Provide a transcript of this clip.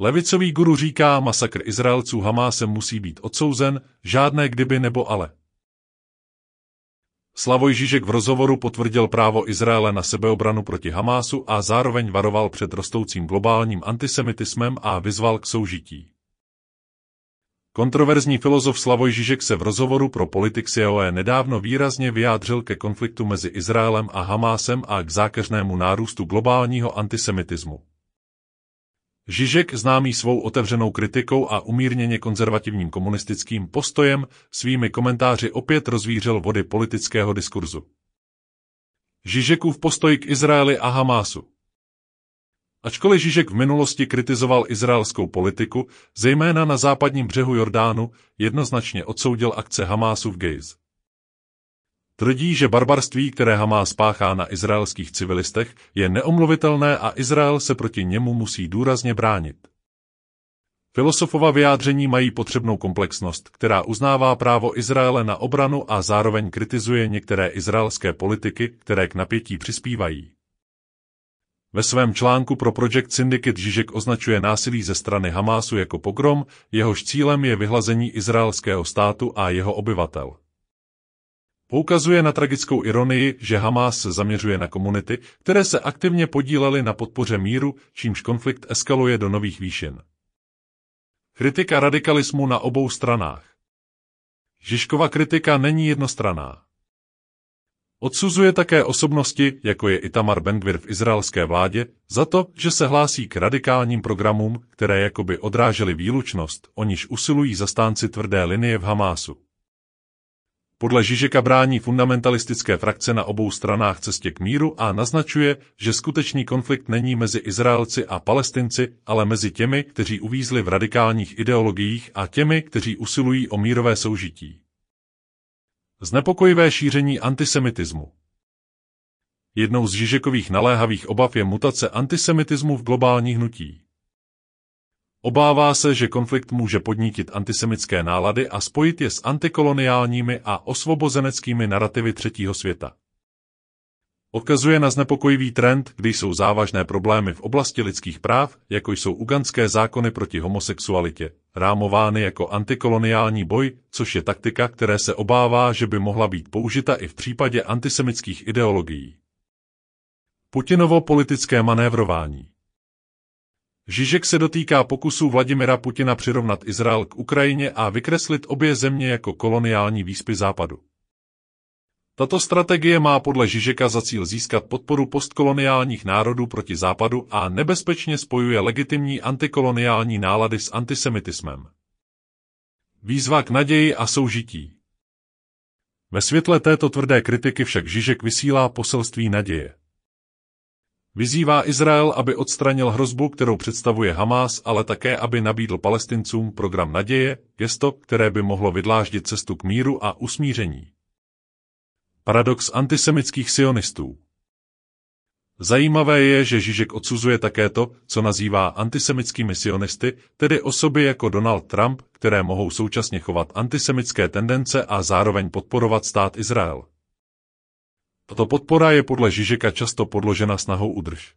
Levicový guru říká, masakr Izraelců Hamásem musí být odsouzen, žádné kdyby nebo ale. Slavoj Žižek v rozhovoru potvrdil právo Izraele na sebeobranu proti Hamásu a zároveň varoval před rostoucím globálním antisemitismem a vyzval k soužití. Kontroverzní filozof Slavoj Žižek se v rozhovoru pro politik COE nedávno výrazně vyjádřil ke konfliktu mezi Izraelem a Hamásem a k zákeřnému nárůstu globálního antisemitismu. Žižek, známý svou otevřenou kritikou a umírněně konzervativním komunistickým postojem, svými komentáři opět rozvířil vody politického diskurzu. Žižekův postoj k Izraeli a Hamásu Ačkoliv Žižek v minulosti kritizoval izraelskou politiku, zejména na západním břehu Jordánu, jednoznačně odsoudil akce Hamásu v Gejz. Tvrdí, že barbarství, které Hamás páchá na izraelských civilistech, je neomluvitelné a Izrael se proti němu musí důrazně bránit. Filosofova vyjádření mají potřebnou komplexnost, která uznává právo Izraele na obranu a zároveň kritizuje některé izraelské politiky, které k napětí přispívají. Ve svém článku pro Project Syndicate Žižek označuje násilí ze strany Hamásu jako pogrom, jehož cílem je vyhlazení izraelského státu a jeho obyvatel. Poukazuje na tragickou ironii, že Hamás se zaměřuje na komunity, které se aktivně podílely na podpoře míru, čímž konflikt eskaluje do nových výšin. Kritika radikalismu na obou stranách. Žižkova kritika není jednostraná. Odsuzuje také osobnosti, jako je Itamar Bengvir v izraelské vládě, za to, že se hlásí k radikálním programům, které jakoby odrážely výlučnost, o níž usilují zastánci tvrdé linie v Hamásu. Podle Žižeka brání fundamentalistické frakce na obou stranách cestě k míru a naznačuje, že skutečný konflikt není mezi Izraelci a Palestinci, ale mezi těmi, kteří uvízli v radikálních ideologiích a těmi, kteří usilují o mírové soužití. Znepokojivé šíření antisemitismu Jednou z Žižekových naléhavých obav je mutace antisemitismu v globální hnutí. Obává se, že konflikt může podnítit antisemické nálady a spojit je s antikoloniálními a osvobozeneckými narrativy třetího světa. Okazuje na znepokojivý trend, kdy jsou závažné problémy v oblasti lidských práv, jako jsou uganské zákony proti homosexualitě, rámovány jako antikoloniální boj, což je taktika, které se obává, že by mohla být použita i v případě antisemických ideologií. Putinovo politické manévrování Žižek se dotýká pokusů Vladimira Putina přirovnat Izrael k Ukrajině a vykreslit obě země jako koloniální výspy západu. Tato strategie má podle Žižeka za cíl získat podporu postkoloniálních národů proti západu a nebezpečně spojuje legitimní antikoloniální nálady s antisemitismem. Výzva k naději a soužití Ve světle této tvrdé kritiky však Žižek vysílá poselství naděje. Vyzývá Izrael, aby odstranil hrozbu, kterou představuje Hamás, ale také, aby nabídl palestincům program naděje, gesto, které by mohlo vydláždit cestu k míru a usmíření. Paradox antisemických sionistů Zajímavé je, že Žižek odsuzuje také to, co nazývá antisemickými sionisty, tedy osoby jako Donald Trump, které mohou současně chovat antisemické tendence a zároveň podporovat stát Izrael. Tato podpora je podle Žižeka často podložena snahou udrž.